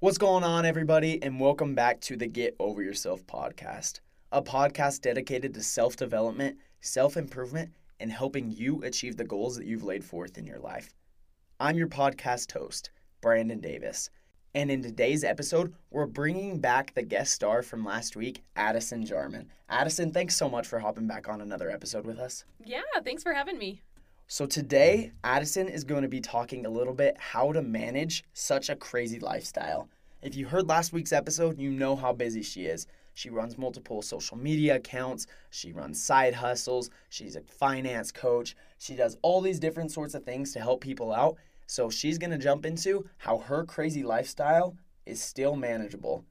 What's going on, everybody, and welcome back to the Get Over Yourself podcast, a podcast dedicated to self development, self improvement, and helping you achieve the goals that you've laid forth in your life. I'm your podcast host, Brandon Davis, and in today's episode, we're bringing back the guest star from last week, Addison Jarman. Addison, thanks so much for hopping back on another episode with us. Yeah, thanks for having me. So today, Addison is going to be talking a little bit how to manage such a crazy lifestyle. If you heard last week's episode, you know how busy she is. She runs multiple social media accounts, she runs side hustles, she's a finance coach, she does all these different sorts of things to help people out. So she's going to jump into how her crazy lifestyle is still manageable.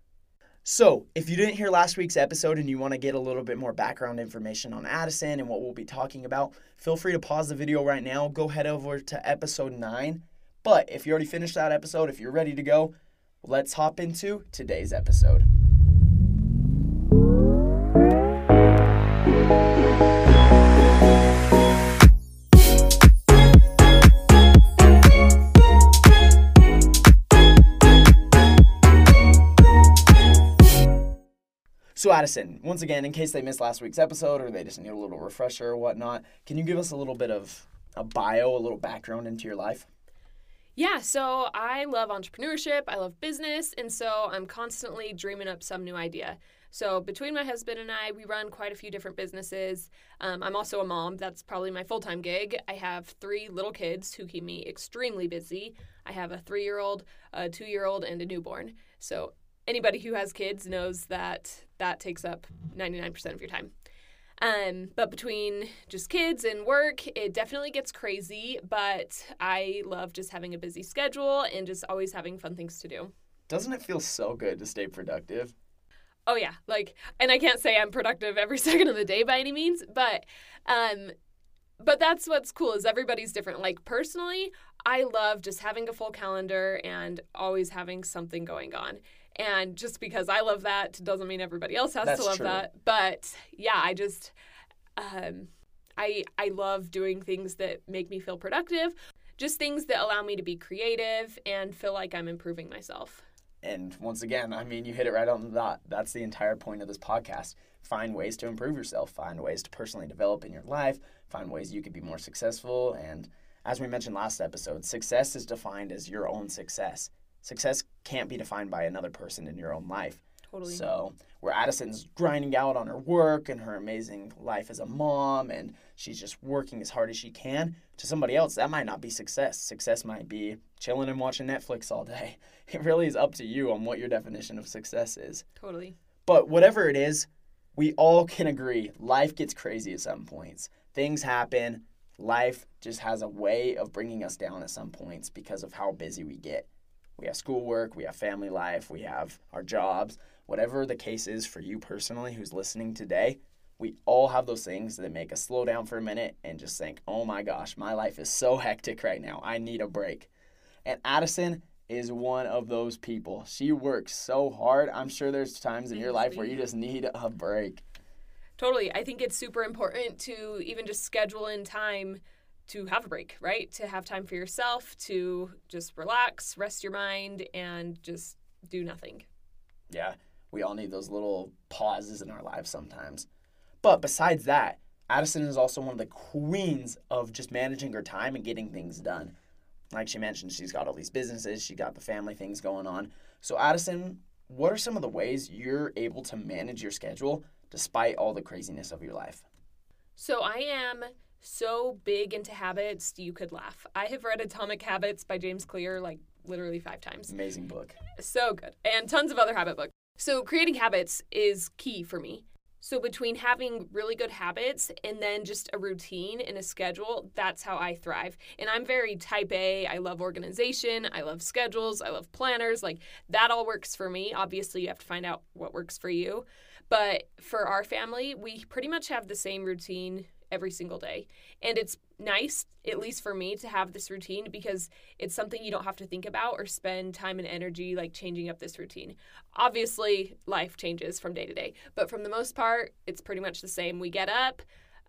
So, if you didn't hear last week's episode and you want to get a little bit more background information on Addison and what we'll be talking about, feel free to pause the video right now. Go head over to episode 9. But if you already finished that episode, if you're ready to go, let's hop into today's episode. Addison, once again, in case they missed last week's episode or they just need a little refresher or whatnot, can you give us a little bit of a bio, a little background into your life? Yeah, so I love entrepreneurship, I love business, and so I'm constantly dreaming up some new idea. So between my husband and I, we run quite a few different businesses. Um, I'm also a mom. That's probably my full time gig. I have three little kids who keep me extremely busy. I have a three year old, a two year old, and a newborn. So anybody who has kids knows that that takes up 99% of your time. Um, but between just kids and work, it definitely gets crazy. But I love just having a busy schedule and just always having fun things to do. Doesn't it feel so good to stay productive? Oh yeah, like, and I can't say I'm productive every second of the day by any means, but, um, but that's what's cool is everybody's different. Like personally, I love just having a full calendar and always having something going on. And just because I love that doesn't mean everybody else has That's to love true. that. But yeah, I just um I I love doing things that make me feel productive, just things that allow me to be creative and feel like I'm improving myself. And once again, I mean, you hit it right on the dot. That's the entire point of this podcast. Find ways to improve yourself, find ways to personally develop in your life, find ways you could be more successful. And as we mentioned last episode, success is defined as your own success. Success can't be defined by another person in your own life. Totally. So, where Addison's grinding out on her work and her amazing life as a mom, and she's just working as hard as she can, to somebody else, that might not be success. Success might be chilling and watching Netflix all day. It really is up to you on what your definition of success is. totally. But whatever it is, we all can agree life gets crazy at some points. Things happen. Life just has a way of bringing us down at some points because of how busy we get. We have schoolwork, we have family life, we have our jobs. Whatever the case is for you personally who's listening today, we all have those things that make us slow down for a minute and just think, oh my gosh, my life is so hectic right now. I need a break. And Addison is one of those people. She works so hard. I'm sure there's times in your life where you just need a break. Totally. I think it's super important to even just schedule in time to have a break, right? To have time for yourself, to just relax, rest your mind, and just do nothing. Yeah, we all need those little pauses in our lives sometimes. But besides that, Addison is also one of the queens of just managing her time and getting things done. Like she mentioned, she's got all these businesses, she got the family things going on. So, Addison, what are some of the ways you're able to manage your schedule despite all the craziness of your life? So I am so big into habits, you could laugh. I have read Atomic Habits by James Clear like literally five times. Amazing book. So good. And tons of other habit books. So creating habits is key for me. So between having really good habits and then just a routine and a schedule, that's how I thrive. And I'm very type A. I love organization, I love schedules, I love planners. Like that all works for me. Obviously, you have to find out what works for you. But for our family, we pretty much have the same routine every single day. And it's nice, at least for me, to have this routine because it's something you don't have to think about or spend time and energy like changing up this routine. Obviously, life changes from day to day, but from the most part, it's pretty much the same. We get up,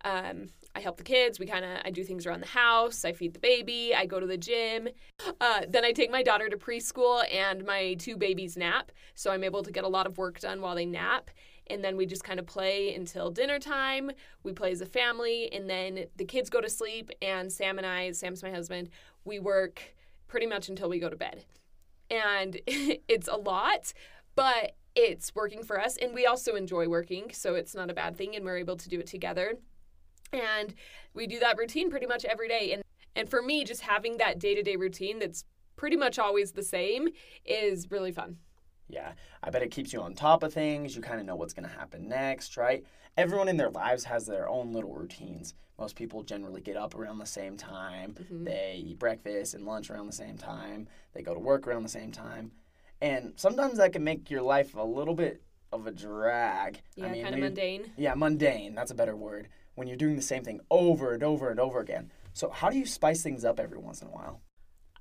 Um, I help the kids. We kind of I do things around the house. I feed the baby. I go to the gym. Uh, then I take my daughter to preschool and my two babies nap, so I'm able to get a lot of work done while they nap. And then we just kind of play until dinner time. We play as a family, and then the kids go to sleep. And Sam and I, Sam's my husband, we work pretty much until we go to bed. And it's a lot, but it's working for us. And we also enjoy working, so it's not a bad thing, and we're able to do it together. And we do that routine pretty much every day. And and for me, just having that day-to-day routine that's pretty much always the same is really fun. Yeah, I bet it keeps you on top of things. You kind of know what's going to happen next, right? Everyone in their lives has their own little routines. Most people generally get up around the same time. Mm-hmm. They eat breakfast and lunch around the same time. They go to work around the same time. And sometimes that can make your life a little bit of a drag. Yeah, I mean, kind of mundane. Yeah, mundane. That's a better word when you're doing the same thing over and over and over again. So, how do you spice things up every once in a while?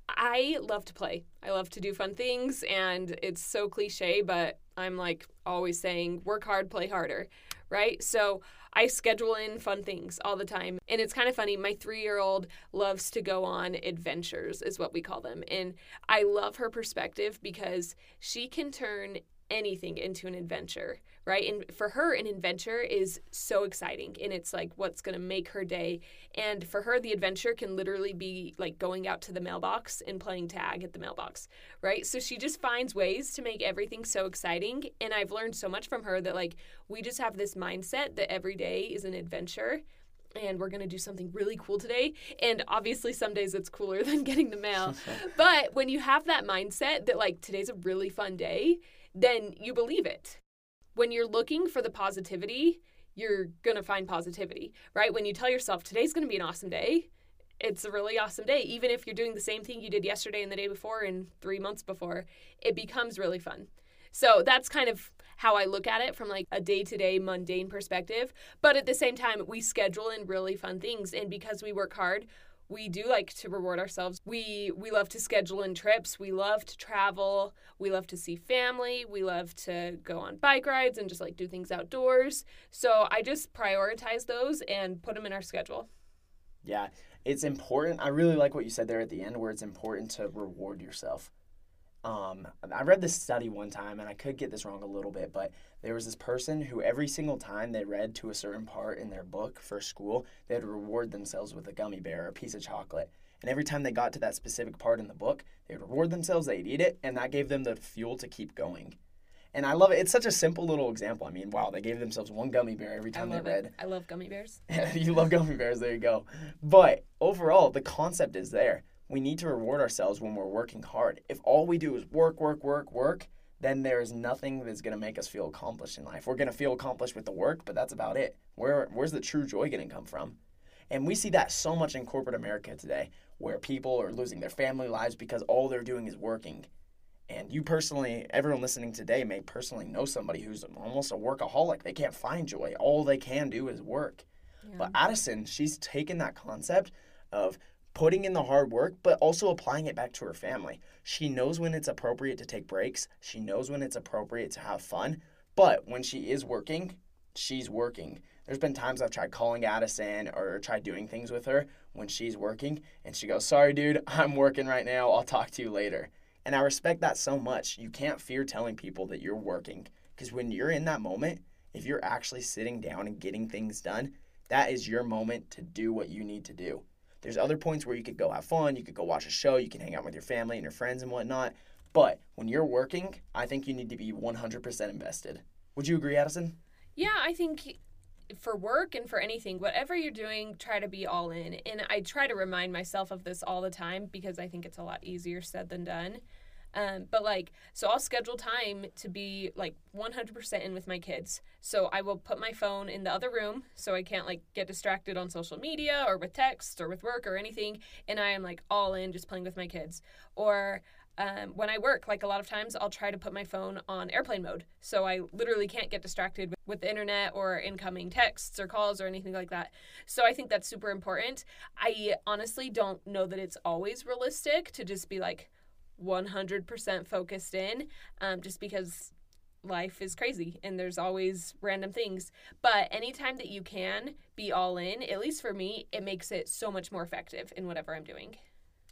I love to play. I love to do fun things, and it's so cliche, but I'm like always saying work hard, play harder, right? So, I schedule in fun things all the time. And it's kind of funny. My three year old loves to go on adventures, is what we call them. And I love her perspective because she can turn anything into an adventure, right? And for her, an adventure is so exciting and it's like what's going to make her day. And for her, the adventure can literally be like going out to the mailbox and playing tag at the mailbox, right? So she just finds ways to make everything so exciting. And I've learned so much from her that like we just have this mindset that every day is an adventure and we're going to do something really cool today. And obviously, some days it's cooler than getting the mail. but when you have that mindset that, like, today's a really fun day, then you believe it. When you're looking for the positivity, you're going to find positivity, right? When you tell yourself today's going to be an awesome day, it's a really awesome day. Even if you're doing the same thing you did yesterday and the day before and three months before, it becomes really fun. So that's kind of how I look at it from like a day to day mundane perspective. But at the same time, we schedule in really fun things. And because we work hard, we do like to reward ourselves. We we love to schedule in trips. We love to travel. We love to see family. We love to go on bike rides and just like do things outdoors. So I just prioritize those and put them in our schedule. Yeah, it's important. I really like what you said there at the end where it's important to reward yourself. Um, I read this study one time, and I could get this wrong a little bit, but there was this person who every single time they read to a certain part in their book for school, they would reward themselves with a gummy bear or a piece of chocolate. And every time they got to that specific part in the book, they would reward themselves, they'd eat it, and that gave them the fuel to keep going. And I love it. It's such a simple little example. I mean, wow, they gave themselves one gummy bear every time they read. It. I love gummy bears. you love gummy bears. There you go. But overall, the concept is there we need to reward ourselves when we're working hard. If all we do is work, work, work, work, then there's nothing that's going to make us feel accomplished in life. We're going to feel accomplished with the work, but that's about it. Where where's the true joy going to come from? And we see that so much in corporate America today, where people are losing their family lives because all they're doing is working. And you personally, everyone listening today may personally know somebody who's almost a workaholic. They can't find joy. All they can do is work. Yeah. But Addison, she's taken that concept of putting in the hard work, but also applying it back to her family. She knows when it's appropriate to take breaks, she knows when it's appropriate to have fun, but when she is working, she's working. There's been times I've tried calling Addison or tried doing things with her when she's working, and she goes, Sorry, dude, I'm working right now. I'll talk to you later. And I respect that so much. You can't fear telling people that you're working because when you're in that moment, if you're actually sitting down and getting things done, that is your moment to do what you need to do. There's other points where you could go have fun, you could go watch a show, you can hang out with your family and your friends and whatnot. But when you're working, I think you need to be 100% invested. Would you agree, Addison? Yeah, I think for work and for anything, whatever you're doing, try to be all in. And I try to remind myself of this all the time because I think it's a lot easier said than done. Um, but like, so I'll schedule time to be like 100% in with my kids. So I will put my phone in the other room so I can't like get distracted on social media or with text or with work or anything. And I am like all in just playing with my kids. Or um, when I work, like a lot of times, I'll try to put my phone on airplane mode. So I literally can't get distracted with the internet or incoming texts or calls or anything like that. So I think that's super important. I honestly don't know that it's always realistic to just be like, 100% focused in um, just because life is crazy and there's always random things. But anytime that you can be all in, at least for me, it makes it so much more effective in whatever I'm doing.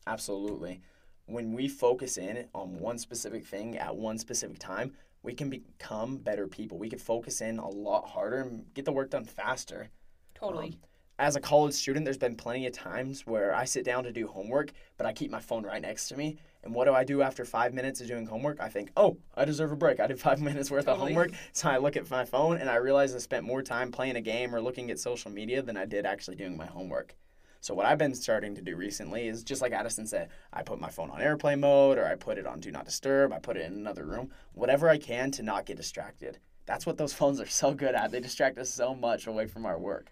Absolutely. When we focus in on one specific thing at one specific time, we can become better people. We can focus in a lot harder and get the work done faster. Totally. Um, as a college student, there's been plenty of times where I sit down to do homework, but I keep my phone right next to me. And what do I do after five minutes of doing homework? I think, oh, I deserve a break. I did five minutes worth Totally. of homework. So I look at my phone and I realize I spent more time playing a game or looking at social media than I did actually doing my homework. So what I've been starting to do recently is just like Addison said, I put my phone on airplane mode or I put it on do not disturb, I put it in another room, whatever I can to not get distracted. That's what those phones are so good at. They distract us so much away from our work.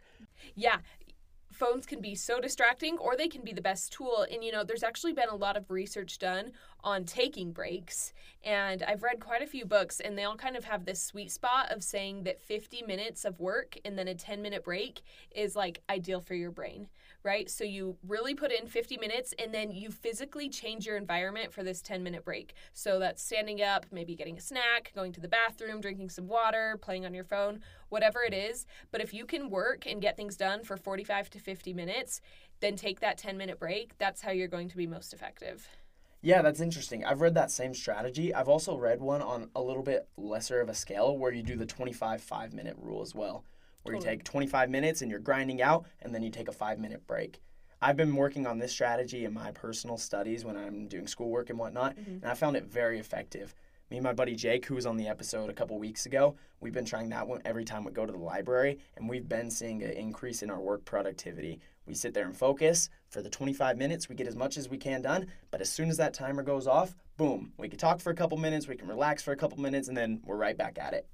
Yeah. Phones can be so distracting or they can be the best tool. And, you know, there's actually been a lot of research done on taking breaks. And I've read quite a few books, and they all kind of have this sweet spot of saying that 50 minutes of work and then a 10 minute break is like ideal for your brain, right? So you really put in 50 minutes and then you physically change your environment for this 10 minute break. So that's standing up, maybe getting a snack, going to the bathroom, drinking some water, playing on your phone, whatever it is. But if you can work and get things done for 45 to 50 minutes, then take that 10 minute break. That's how you're going to be most effective. Yeah, that's interesting. I've read that same strategy. I've also read one on a little bit lesser of a scale where you do the 25 five minute rule as well, where Totally. you take 25 minutes and you're grinding out and then you take a five minute break. I've been working on this strategy in my personal studies when I'm doing schoolwork and whatnot, mm-hmm. and I found it very effective. Me and my buddy Jake, who was on the episode a couple weeks ago, we've been trying that one every time we go to the library, and we've been seeing an increase in our work productivity. We sit there and focus for the 25 minutes, we get as much as we can done, but as soon as that timer goes off, boom, we can talk for a couple minutes, we can relax for a couple minutes, and then we're right back at it.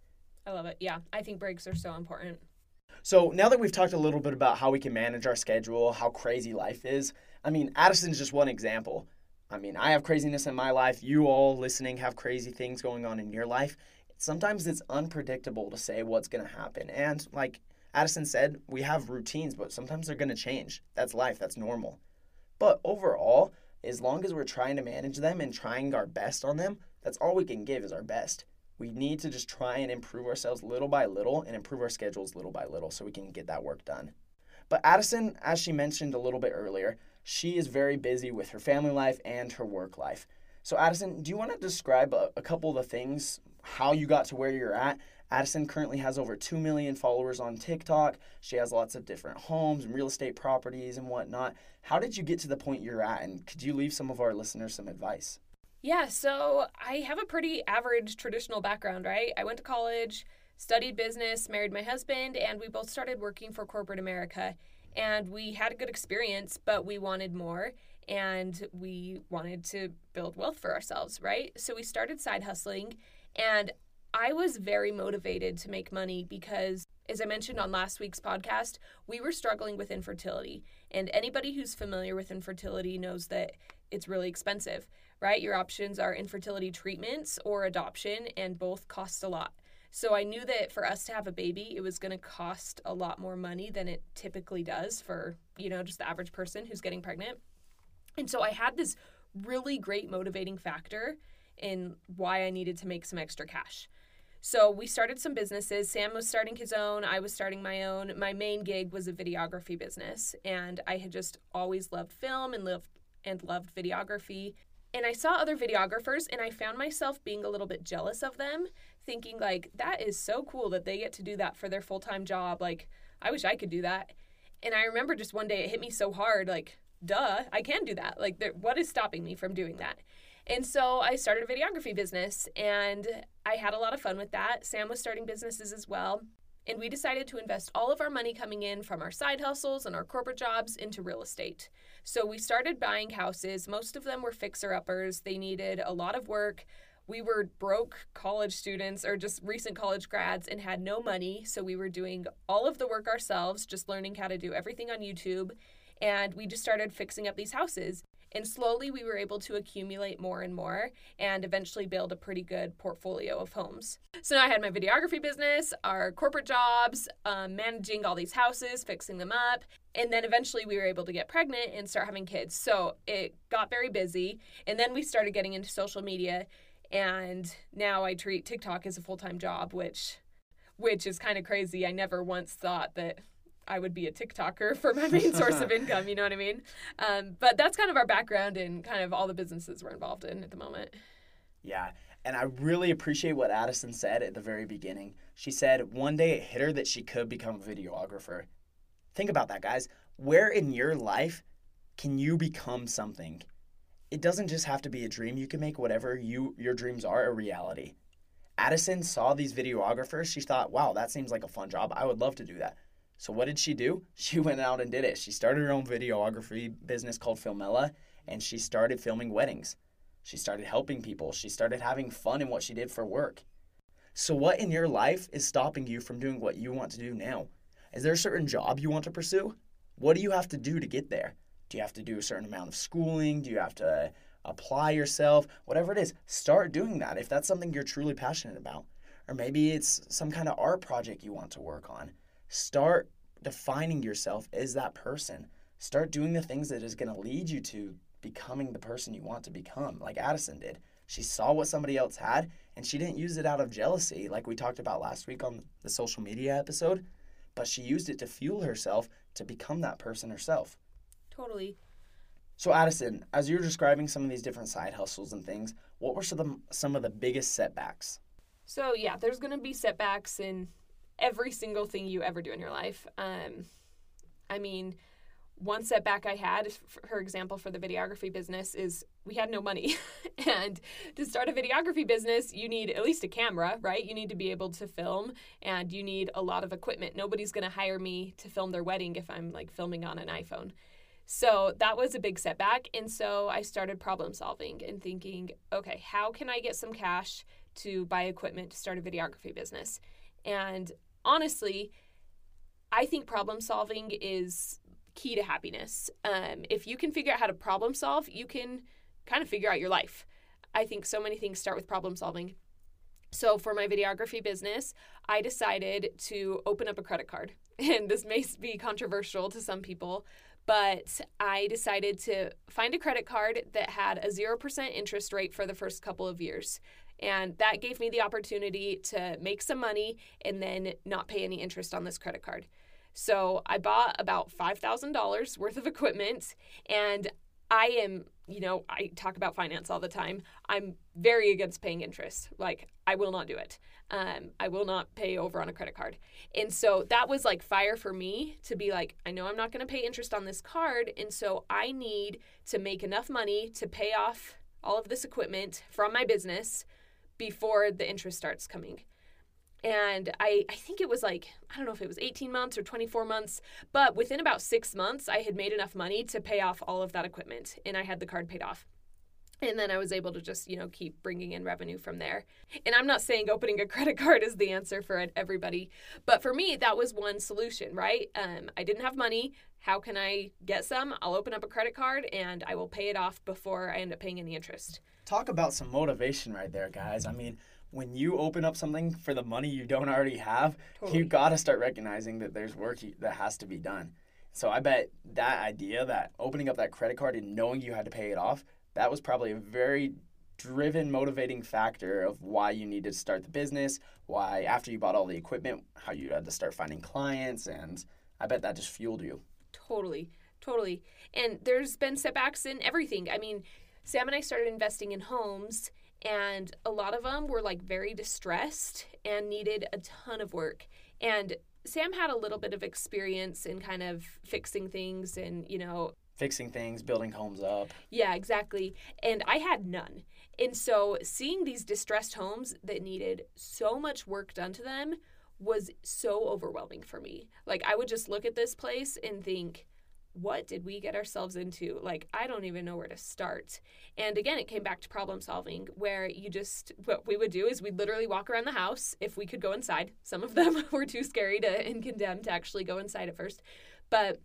I love it. Yeah, I think breaks are so important. So now that we've talked a little bit about how we can manage our schedule, how crazy life is, I mean, Addison's just one example. I mean, I have craziness in my life. You all listening have crazy things going on in your life. Sometimes it's unpredictable to say what's going to happen. And like Addison said, we have routines, but sometimes they're going to change. That's life, that's normal. But overall, as long as we're trying to manage them and trying our best on them, that's all we can give is our best. We need to just try and improve ourselves little by little and improve our schedules little by little so we can get that work done. But Addison, as she mentioned a little bit earlier, she is very busy with her family life and her work life. So, Addison, do you want to describe a, a couple of the things, how you got to where you're at? Addison currently has over 2 million followers on TikTok. She has lots of different homes and real estate properties and whatnot. How did you get to the point you're at? And could you leave some of our listeners some advice? Yeah, so I have a pretty average traditional background, right? I went to college, studied business, married my husband, and we both started working for corporate America. And we had a good experience, but we wanted more and we wanted to build wealth for ourselves, right? So we started side hustling and I was very motivated to make money because, as I mentioned on last week's podcast, we were struggling with infertility. And anybody who's familiar with infertility knows that it's really expensive, right? Your options are infertility treatments or adoption, and both cost a lot. So I knew that for us to have a baby, it was going to cost a lot more money than it typically does for, you know, just the average person who's getting pregnant. And so I had this really great motivating factor in why I needed to make some extra cash. So we started some businesses. Sam was starting his own, I was starting my own. My main gig was a videography business, and I had just always loved film and loved and loved videography. And I saw other videographers and I found myself being a little bit jealous of them, thinking like that is so cool that they get to do that for their full-time job. Like I wish I could do that. And I remember just one day it hit me so hard like duh, I can do that. Like there, what is stopping me from doing that? And so I started a videography business and I had a lot of fun with that. Sam was starting businesses as well. And we decided to invest all of our money coming in from our side hustles and our corporate jobs into real estate. So we started buying houses. Most of them were fixer uppers, they needed a lot of work. We were broke college students or just recent college grads and had no money. So we were doing all of the work ourselves, just learning how to do everything on YouTube. And we just started fixing up these houses. And slowly we were able to accumulate more and more and eventually build a pretty good portfolio of homes. So now I had my videography business, our corporate jobs, um, managing all these houses, fixing them up. And then eventually we were able to get pregnant and start having kids. So it got very busy. And then we started getting into social media. And now I treat TikTok as a full time job, which which is kind of crazy. I never once thought that I would be a TikToker for my main source of income. You know what I mean? Um, but that's kind of our background and kind of all the businesses we're involved in at the moment. Yeah. And I really appreciate what Addison said at the very beginning. She said one day it hit her that she could become a videographer. Think about that, guys. Where in your life can you become something? It doesn't just have to be a dream. You can make whatever you your dreams are a reality. Addison saw these videographers. She thought, wow, that seems like a fun job. I would love to do that. So what did she do? She went out and did it. She started her own videography business called Filmella, and she started filming weddings. She started helping people. She started having fun in what she did for work. So, what in your life is stopping you from doing what you want to do now? Is there a certain job you want to pursue? What do you have to do to get there? Do you have to do a certain amount of schooling? Do you have to apply yourself? Whatever it is, start doing that if that's something you're truly passionate about. Or maybe it's some kind of art project you want to work on. Start defining yourself as that person. Start doing the things that is going to lead you to becoming the person you want to become, like Addison did. She saw what somebody else had and she didn't use it out of jealousy, like we talked about last week on the social media episode, but she used it to fuel herself to become that person herself. Totally. So, Addison, as you're describing some of these different side hustles and things, what were some of the, some of the biggest setbacks? So, yeah, there's going to be setbacks in every single thing you ever do in your life. Um, I mean, one setback I had, for example, for the videography business is we had no money. and to start a videography business, you need at least a camera, right? You need to be able to film and you need a lot of equipment. Nobody's going to hire me to film their wedding if I'm like filming on an iPhone. So that was a big setback. And so I started problem solving and thinking, okay, how can I get some cash to buy equipment to start a videography business? And honestly, I think problem solving is key to happiness. Um, if you can figure out how to problem solve, you can kind of figure out your life. I think so many things start with problem solving. So, for my videography business, I decided to open up a credit card. And this may be controversial to some people, but I decided to find a credit card that had a 0% interest rate for the first couple of years. And that gave me the opportunity to make some money and then not pay any interest on this credit card. So I bought about $5,000 worth of equipment and I am, you know, I talk about finance all the time. I'm very against paying interest. Like, I will not do it. Um, I will not pay over on a credit card. And so that was like fire for me to be like, I know I'm not going to pay interest on this card. And so I need to make enough money to pay off all of this equipment from my business before the interest starts coming. And I, I think it was like i don't know if it was 18 months or 24 months but within about six months i had made enough money to pay off all of that equipment and i had the card paid off. And then i was able to just you know keep bringing in revenue from there. And i'm not saying opening a credit card is the answer for everybody but for me that was one solution right? Um, i didn't have money. How can i get some? I'll open up a credit card and i will pay it off before i end up paying any interest talk about some motivation right there guys i mean when you open up something for the money you don't already have, totally. you got to start recognizing that there's work that has to be done. So I bet that idea that opening up that credit card and knowing you had to pay it off, that was probably a very driven motivating factor of why you needed to start the business, why after you bought all the equipment, how you had to start finding clients and I bet that just fueled you. Totally. Totally. And there's been setbacks in everything. I mean, Sam and I started investing in homes and a lot of them were like very distressed and needed a ton of work. And Sam had a little bit of experience in kind of fixing things and, you know, fixing things, building homes up. Yeah, exactly. And I had none. And so seeing these distressed homes that needed so much work done to them was so overwhelming for me. Like I would just look at this place and think, what did we get ourselves into? Like, I don't even know where to start. And again, it came back to problem solving, where you just, what we would do is we'd literally walk around the house if we could go inside. Some of them were too scary to and condemned to actually go inside at first. But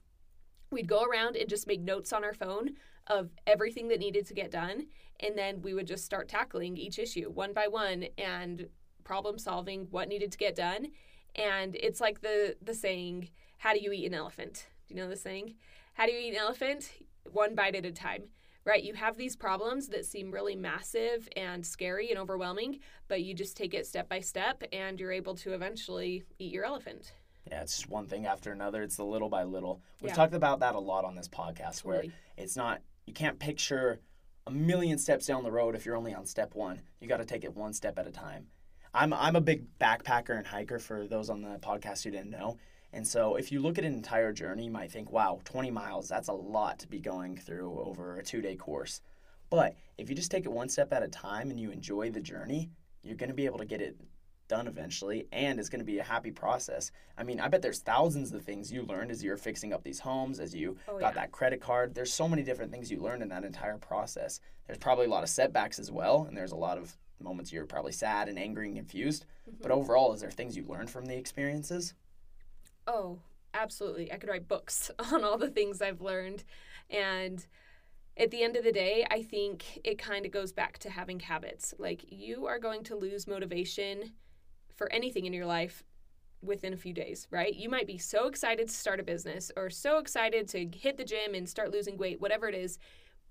we'd go around and just make notes on our phone of everything that needed to get done. And then we would just start tackling each issue one by one and problem solving what needed to get done. And it's like the the saying, how do you eat an elephant? Do you know the saying? How do you eat an elephant? One bite at a time, right? You have these problems that seem really massive and scary and overwhelming, but you just take it step by step and you're able to eventually eat your elephant. Yeah, it's just one thing after another. It's the little by little. We've Yeah. talked about that a lot on this podcast where it's not, you can't picture a million steps down the road if you're only on step one. You got to take it one step at a time. I'm, I'm a big backpacker and hiker for those on the podcast who didn't know. And so if you look at an entire journey, you might think, wow, 20 miles, that's a lot to be going through over a two day course. But if you just take it one step at a time and you enjoy the journey, you're going to be able to get it done eventually and it's going to be a happy process. I mean, I bet there's thousands of things you learned as you're fixing up these homes, as you Oh, got yeah. that credit card. There's so many different things you learned in that entire process. There's probably a lot of setbacks as well, and there's a lot of moments you're probably sad and angry and confused. Mm-hmm. But overall, is there things you learned from the experiences? Oh, absolutely. I could write books on all the things I've learned. And at the end of the day, I think it kind of goes back to having habits. Like, you are going to lose motivation for anything in your life within a few days, right? You might be so excited to start a business or so excited to hit the gym and start losing weight, whatever it is.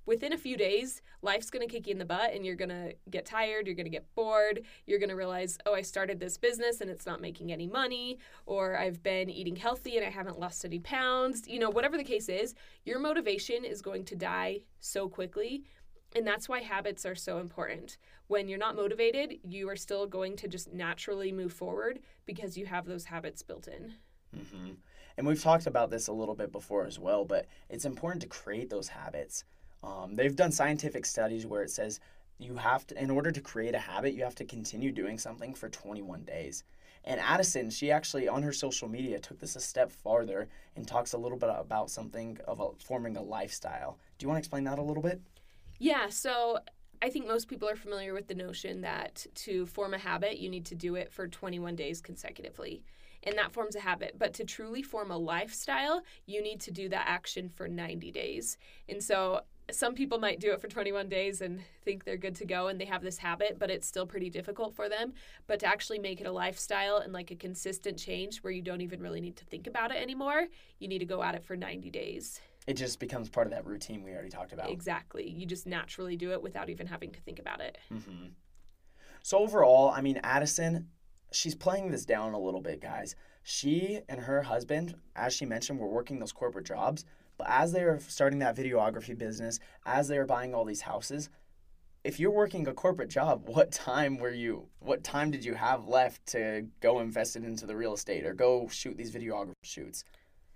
Within a few days, life's going to kick you in the butt and you're going to get tired, you're going to get bored, you're going to realize, oh, I started this business and it's not making any money, or I've been eating healthy and I haven't lost any pounds. You know, whatever the case is, your motivation is going to die so quickly. And that's why habits are so important. When you're not motivated, you are still going to just naturally move forward because you have those habits built in. hmm And we've talked about this a little bit before as well, but it's important to create those habits. Um, they've done scientific studies where it says you have to, in order to create a habit, you have to continue doing something for 21 days. And Addison, she actually on her social media took this a step farther and talks a little bit about something of a, forming a lifestyle. Do you want to explain that a little bit? Yeah, so I think most people are familiar with the notion that to form a habit, you need to do it for 21 days consecutively. And that forms a habit. But to truly form a lifestyle, you need to do that action for 90 days. And so some people might do it for 21 days and think they're good to go and they have this habit, but it's still pretty difficult for them. But to actually make it a lifestyle and like a consistent change where you don't even really need to think about it anymore, you need to go at it for 90 days. It just becomes part of that routine we already talked about. Exactly. You just naturally do it without even having to think about it. hmm So overall, I mean, Addison, she's playing this down a little bit, guys. She and her husband, as she mentioned, were working those corporate jobs. But as they are starting that videography business, as they are buying all these houses, if you're working a corporate job, what time were you? What time did you have left to go invest it into the real estate or go shoot these videography shoots?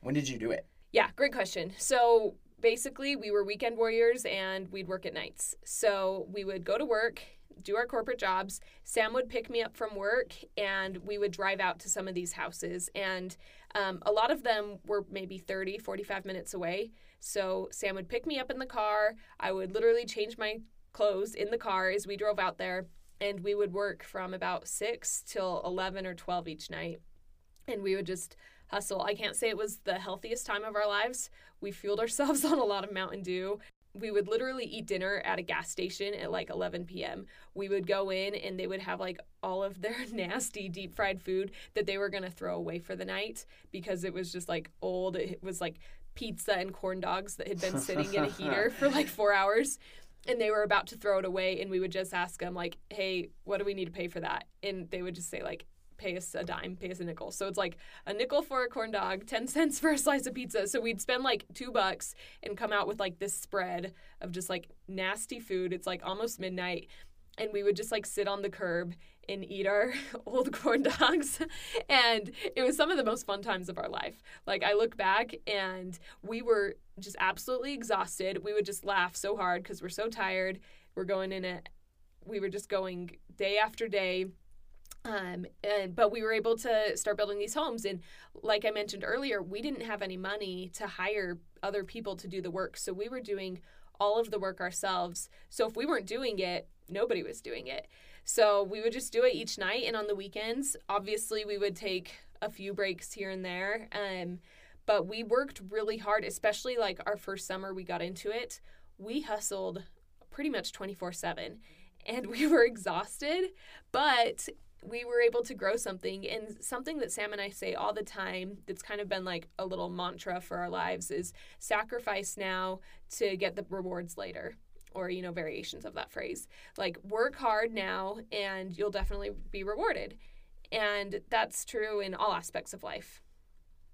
When did you do it? Yeah, great question. So basically, we were weekend warriors and we'd work at nights. So we would go to work, do our corporate jobs. Sam would pick me up from work and we would drive out to some of these houses. And um, a lot of them were maybe 30, 45 minutes away. So Sam would pick me up in the car. I would literally change my clothes in the car as we drove out there. And we would work from about 6 till 11 or 12 each night. And we would just hustle. I can't say it was the healthiest time of our lives. We fueled ourselves on a lot of Mountain Dew. We would literally eat dinner at a gas station at like 11 p.m. We would go in and they would have like all of their nasty deep fried food that they were going to throw away for the night because it was just like old. It was like pizza and corn dogs that had been sitting in a heater for like four hours. And they were about to throw it away, and we would just ask them, like, hey, what do we need to pay for that? And they would just say, like, pay us a dime, pay us a nickel. So it's like a nickel for a corn dog, 10 cents for a slice of pizza. So we'd spend like two bucks and come out with like this spread of just like nasty food. It's like almost midnight. And we would just like sit on the curb and eat our old corn dogs. and it was some of the most fun times of our life. Like I look back and we were just absolutely exhausted. We would just laugh so hard because we're so tired. We're going in it. We were just going day after day um, and but we were able to start building these homes. And like i mentioned earlier we didn't have any money to hire other people to do the work. So we were doing all of the work ourselves. So if we weren't doing it nobody was doing it. So we would just do it each night and on the weekends. Obviously we would take a few breaks here and there. Um, but we worked really hard especially like our first summer we got into it. We hustled pretty much 24 7 and we were exhausted. But we were able to grow something and something that sam and i say all the time that's kind of been like a little mantra for our lives is sacrifice now to get the rewards later or you know variations of that phrase like work hard now and you'll definitely be rewarded and that's true in all aspects of life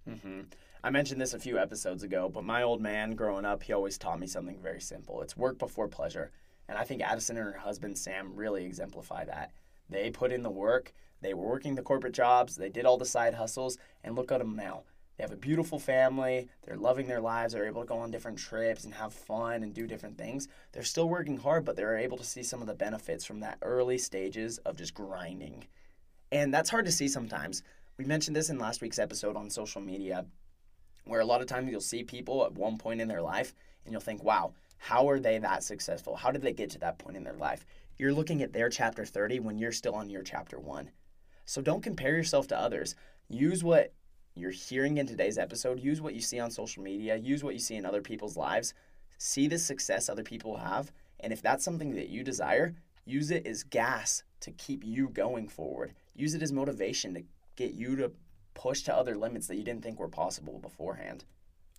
hmm I mentioned this a few episodes ago, but my old man growing up, he always taught me something very simple. It's work before pleasure. And I think Addison and her husband Sam really exemplify that. They put in the work, they were working the corporate jobs, they did all the side hustles, and look at them now. They have a beautiful family, they're loving their lives, they're able to go on different trips and have fun and do different things. They're still working hard, but they're able to see some of the benefits from that early stages of just grinding. And that's hard to see sometimes. We mentioned this in last week's episode on social media where a lot of times you'll see people at one point in their life and you'll think, wow, how are they that successful? How did they get to that point in their life? You're looking at their chapter 30 when you're still on your chapter 1. So don't compare yourself to others. Use what you're hearing in today's episode, use what you see on social media, use what you see in other people's lives, see the success other people have, and if that's something that you desire, use it as gas to keep you going forward. Use it as motivation to get you to push to other limits that you didn't think were possible beforehand.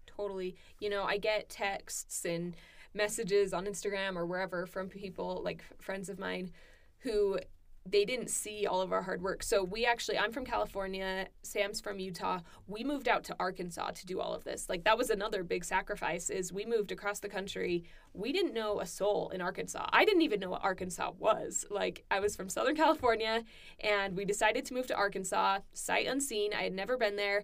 Totally. You know, I get texts and messages on Instagram or wherever from people like friends of mine who they didn't see all of our hard work. So we actually I'm from California, Sam's from Utah. We moved out to Arkansas to do all of this. Like that was another big sacrifice is we moved across the country. We didn't know a soul in Arkansas. I didn't even know what Arkansas was. Like I was from Southern California and we decided to move to Arkansas, sight unseen. I had never been there.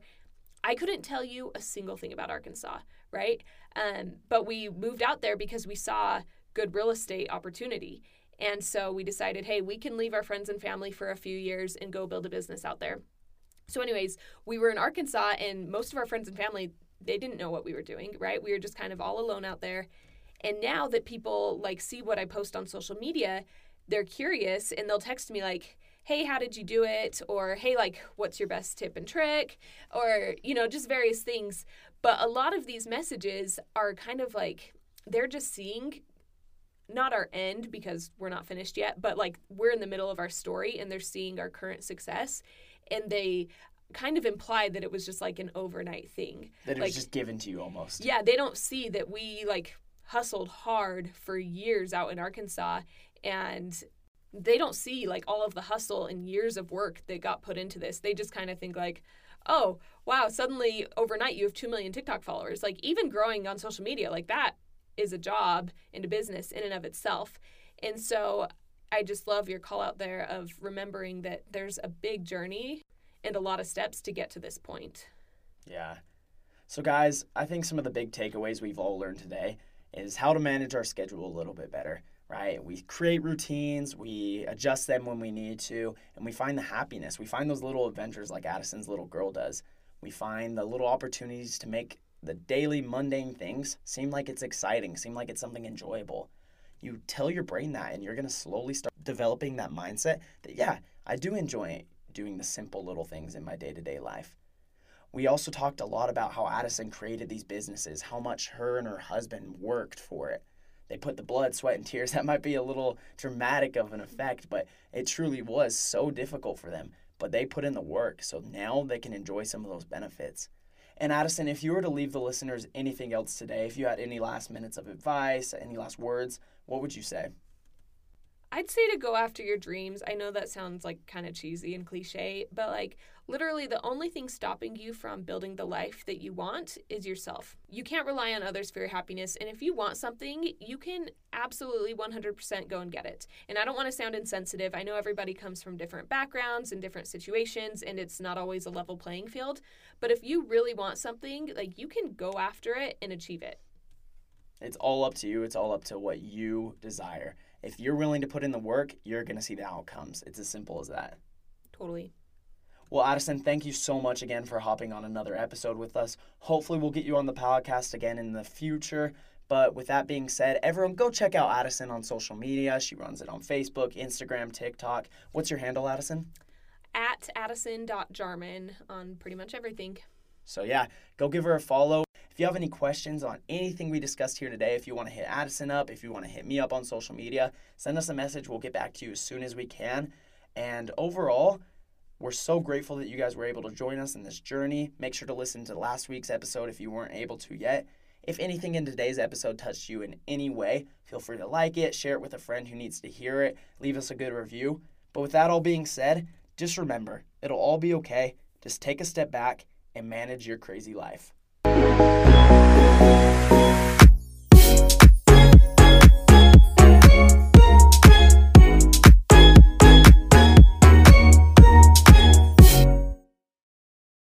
I couldn't tell you a single thing about Arkansas, right? Um, but we moved out there because we saw good real estate opportunity. And so we decided, hey, we can leave our friends and family for a few years and go build a business out there. So, anyways, we were in Arkansas, and most of our friends and family, they didn't know what we were doing, right? We were just kind of all alone out there. And now that people like see what I post on social media, they're curious and they'll text me like, hey, how did you do it? Or hey, like, what's your best tip and trick? Or, you know, just various things. But a lot of these messages are kind of like, they're just seeing not our end because we're not finished yet, but like we're in the middle of our story and they're seeing our current success and they kind of imply that it was just like an overnight thing. That it like, was just given to you almost. Yeah, they don't see that we like hustled hard for years out in Arkansas and they don't see like all of the hustle and years of work that got put into this. They just kind of think like, "Oh, wow, suddenly overnight you have 2 million TikTok followers." Like even growing on social media like that is a job and a business in and of itself. And so I just love your call out there of remembering that there's a big journey and a lot of steps to get to this point. Yeah. So, guys, I think some of the big takeaways we've all learned today is how to manage our schedule a little bit better, right? We create routines, we adjust them when we need to, and we find the happiness. We find those little adventures like Addison's little girl does. We find the little opportunities to make the daily mundane things seem like it's exciting, seem like it's something enjoyable. You tell your brain that, and you're to slowly start developing that mindset that, yeah, I do enjoy doing the simple little things in my day to day life. We also talked a lot about how Addison created these businesses, how much her and her husband worked for it. They put the blood, sweat, and tears. That might be a little dramatic of an effect, but it truly was so difficult for them. But they put in the work, so now they can enjoy some of those benefits. And Addison, if you were to leave the listeners anything else today, if you had any last minutes of advice, any last words, what would you say? I'd say to go after your dreams. I know that sounds like kind of cheesy and cliche, but like literally the only thing stopping you from building the life that you want is yourself. You can't rely on others for your happiness, and if you want something, you can absolutely 100% go and get it. And I don't want to sound insensitive. I know everybody comes from different backgrounds and different situations, and it's not always a level playing field, but if you really want something, like you can go after it and achieve it. It's all up to you. It's all up to what you desire. If you're willing to put in the work, you're going to see the outcomes. It's as simple as that. Totally. Well, Addison, thank you so much again for hopping on another episode with us. Hopefully, we'll get you on the podcast again in the future. But with that being said, everyone go check out Addison on social media. She runs it on Facebook, Instagram, TikTok. What's your handle, Addison? At addison.jarman on pretty much everything. So, yeah, go give her a follow. If you have any questions on anything we discussed here today, if you want to hit Addison up, if you want to hit me up on social media, send us a message. We'll get back to you as soon as we can. And overall, we're so grateful that you guys were able to join us in this journey. Make sure to listen to last week's episode if you weren't able to yet. If anything in today's episode touched you in any way, feel free to like it, share it with a friend who needs to hear it, leave us a good review. But with that all being said, just remember, it'll all be okay. Just take a step back and manage your crazy life. Música